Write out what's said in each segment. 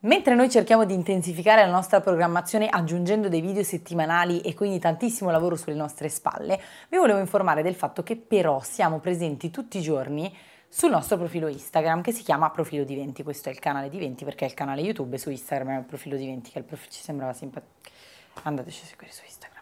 Mentre noi cerchiamo di intensificare la nostra programmazione aggiungendo dei video settimanali e quindi tantissimo lavoro sulle nostre spalle, vi volevo informare del fatto che però siamo presenti tutti i giorni sul nostro profilo Instagram che si chiama Profilo di Venti. Questo è il canale di Venti perché è il canale YouTube, su Instagram è il profilo di Venti che prof... ci sembrava simpatico. Andateci a seguire su Instagram.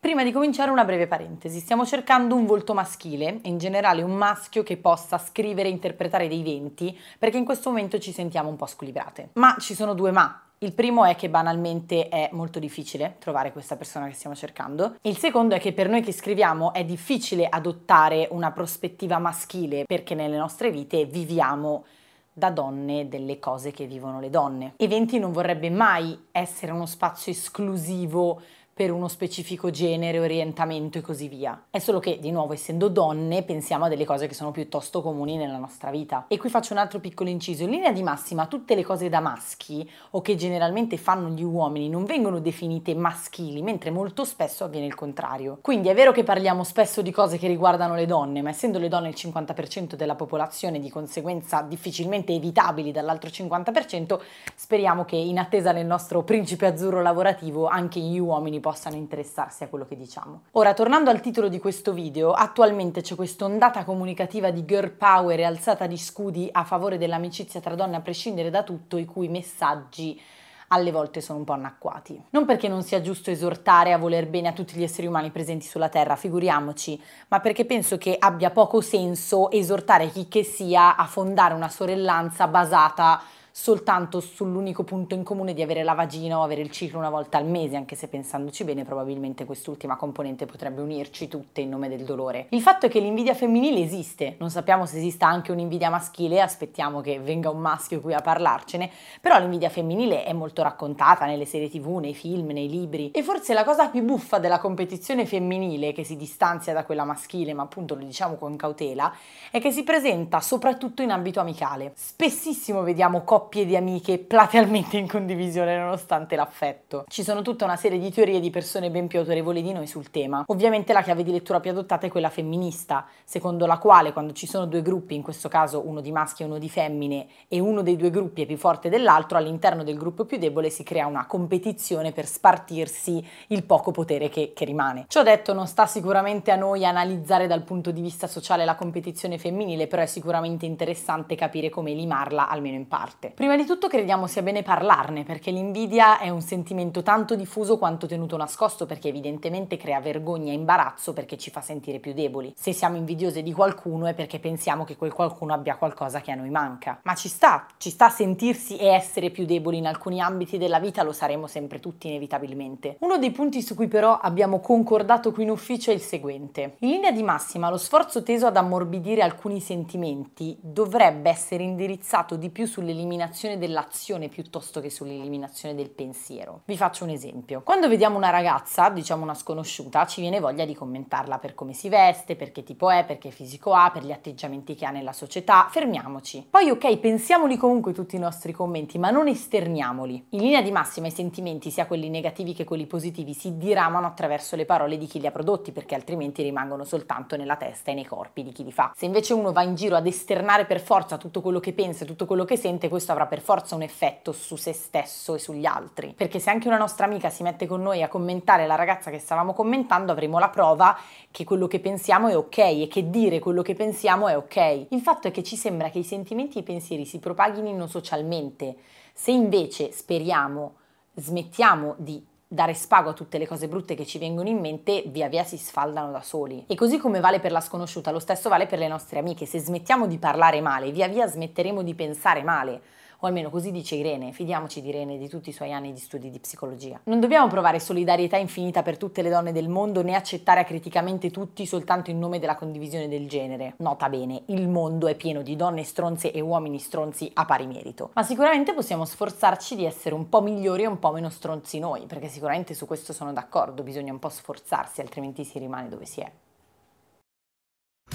Prima di cominciare una breve parentesi, stiamo cercando un volto maschile, in generale un maschio che possa scrivere e interpretare dei venti, perché in questo momento ci sentiamo un po' squilibrate. Ma ci sono due ma. Il primo è che banalmente è molto difficile trovare questa persona che stiamo cercando. Il secondo è che per noi che scriviamo è difficile adottare una prospettiva maschile perché nelle nostre vite viviamo da donne delle cose che vivono le donne. Eventi non vorrebbe mai essere uno spazio esclusivo per uno specifico genere, orientamento e così via. È solo che, di nuovo, essendo donne, pensiamo a delle cose che sono piuttosto comuni nella nostra vita. E qui faccio un altro piccolo inciso. In linea di massima, tutte le cose da maschi o che generalmente fanno gli uomini non vengono definite maschili, mentre molto spesso avviene il contrario. Quindi è vero che parliamo spesso di cose che riguardano le donne, ma essendo le donne il 50% della popolazione, di conseguenza difficilmente evitabili dall'altro 50%, speriamo che in attesa del nostro principe azzurro lavorativo anche gli uomini possano interessarsi a quello che diciamo. Ora, tornando al titolo di questo video, attualmente c'è questa ondata comunicativa di girl power e alzata di scudi a favore dell'amicizia tra donne a prescindere da tutto, i cui messaggi alle volte sono un po' anacquati. Non perché non sia giusto esortare a voler bene a tutti gli esseri umani presenti sulla Terra, figuriamoci, ma perché penso che abbia poco senso esortare chi che sia a fondare una sorellanza basata soltanto sull'unico punto in comune di avere la vagina o avere il ciclo una volta al mese, anche se pensandoci bene probabilmente quest'ultima componente potrebbe unirci tutte in nome del dolore. Il fatto è che l'invidia femminile esiste, non sappiamo se esista anche un'invidia maschile, aspettiamo che venga un maschio qui a parlarcene, però l'invidia femminile è molto raccontata nelle serie tv, nei film, nei libri e forse la cosa più buffa della competizione femminile che si distanzia da quella maschile, ma appunto lo diciamo con cautela, è che si presenta soprattutto in ambito amicale. Spessissimo vediamo coppie coppie di amiche platealmente in condivisione nonostante l'affetto. Ci sono tutta una serie di teorie di persone ben più autorevoli di noi sul tema. Ovviamente la chiave di lettura più adottata è quella femminista, secondo la quale quando ci sono due gruppi, in questo caso uno di maschi e uno di femmine, e uno dei due gruppi è più forte dell'altro, all'interno del gruppo più debole si crea una competizione per spartirsi il poco potere che, che rimane. Ciò detto, non sta sicuramente a noi analizzare dal punto di vista sociale la competizione femminile, però è sicuramente interessante capire come limarla almeno in parte. Prima di tutto crediamo sia bene parlarne perché l'invidia è un sentimento tanto diffuso quanto tenuto nascosto perché evidentemente crea vergogna e imbarazzo perché ci fa sentire più deboli. Se siamo invidiose di qualcuno è perché pensiamo che quel qualcuno abbia qualcosa che a noi manca. Ma ci sta, ci sta sentirsi e essere più deboli in alcuni ambiti della vita, lo saremo sempre tutti inevitabilmente. Uno dei punti su cui però abbiamo concordato qui in ufficio è il seguente. In linea di massima lo sforzo teso ad ammorbidire alcuni sentimenti dovrebbe essere indirizzato di più sull'eliminazione sull'eliminazione dell'azione piuttosto che sull'eliminazione del pensiero. Vi faccio un esempio. Quando vediamo una ragazza, diciamo una sconosciuta, ci viene voglia di commentarla per come si veste, per che tipo è, per che fisico ha, per gli atteggiamenti che ha nella società. Fermiamoci. Poi ok, pensiamoli comunque tutti i nostri commenti, ma non esterniamoli. In linea di massima i sentimenti, sia quelli negativi che quelli positivi, si diramano attraverso le parole di chi li ha prodotti, perché altrimenti rimangono soltanto nella testa e nei corpi di chi li fa. Se invece uno va in giro ad esternare per forza tutto quello che pensa e tutto quello che sente, questo avrà per forza un effetto su se stesso e sugli altri. Perché se anche una nostra amica si mette con noi a commentare la ragazza che stavamo commentando, avremo la prova che quello che pensiamo è ok e che dire quello che pensiamo è ok. Il fatto è che ci sembra che i sentimenti e i pensieri si propaghino socialmente. Se invece speriamo, smettiamo di dare spago a tutte le cose brutte che ci vengono in mente, via via si sfaldano da soli. E così come vale per la sconosciuta, lo stesso vale per le nostre amiche. Se smettiamo di parlare male, via via smetteremo di pensare male. O almeno così dice Irene, fidiamoci di Irene e di tutti i suoi anni di studi di psicologia. Non dobbiamo provare solidarietà infinita per tutte le donne del mondo né accettare acriticamente tutti soltanto in nome della condivisione del genere. Nota bene, il mondo è pieno di donne stronze e uomini stronzi a pari merito, ma sicuramente possiamo sforzarci di essere un po' migliori e un po' meno stronzi noi, perché sicuramente su questo sono d'accordo, bisogna un po' sforzarsi, altrimenti si rimane dove si è.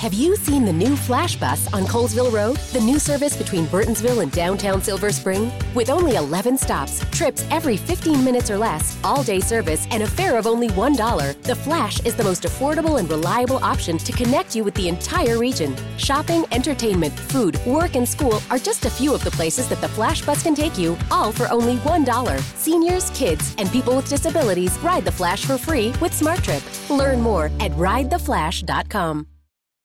Have you seen the new Flash Bus on Colesville Road? The new service between Burtonsville and downtown Silver Spring? With only 11 stops, trips every 15 minutes or less, all day service, and a fare of only $1, the Flash is the most affordable and reliable option to connect you with the entire region. Shopping, entertainment, food, work, and school are just a few of the places that the Flash Bus can take you, all for only $1. Seniors, kids, and people with disabilities ride the Flash for free with SmartTrip. Learn more at ridetheflash.com.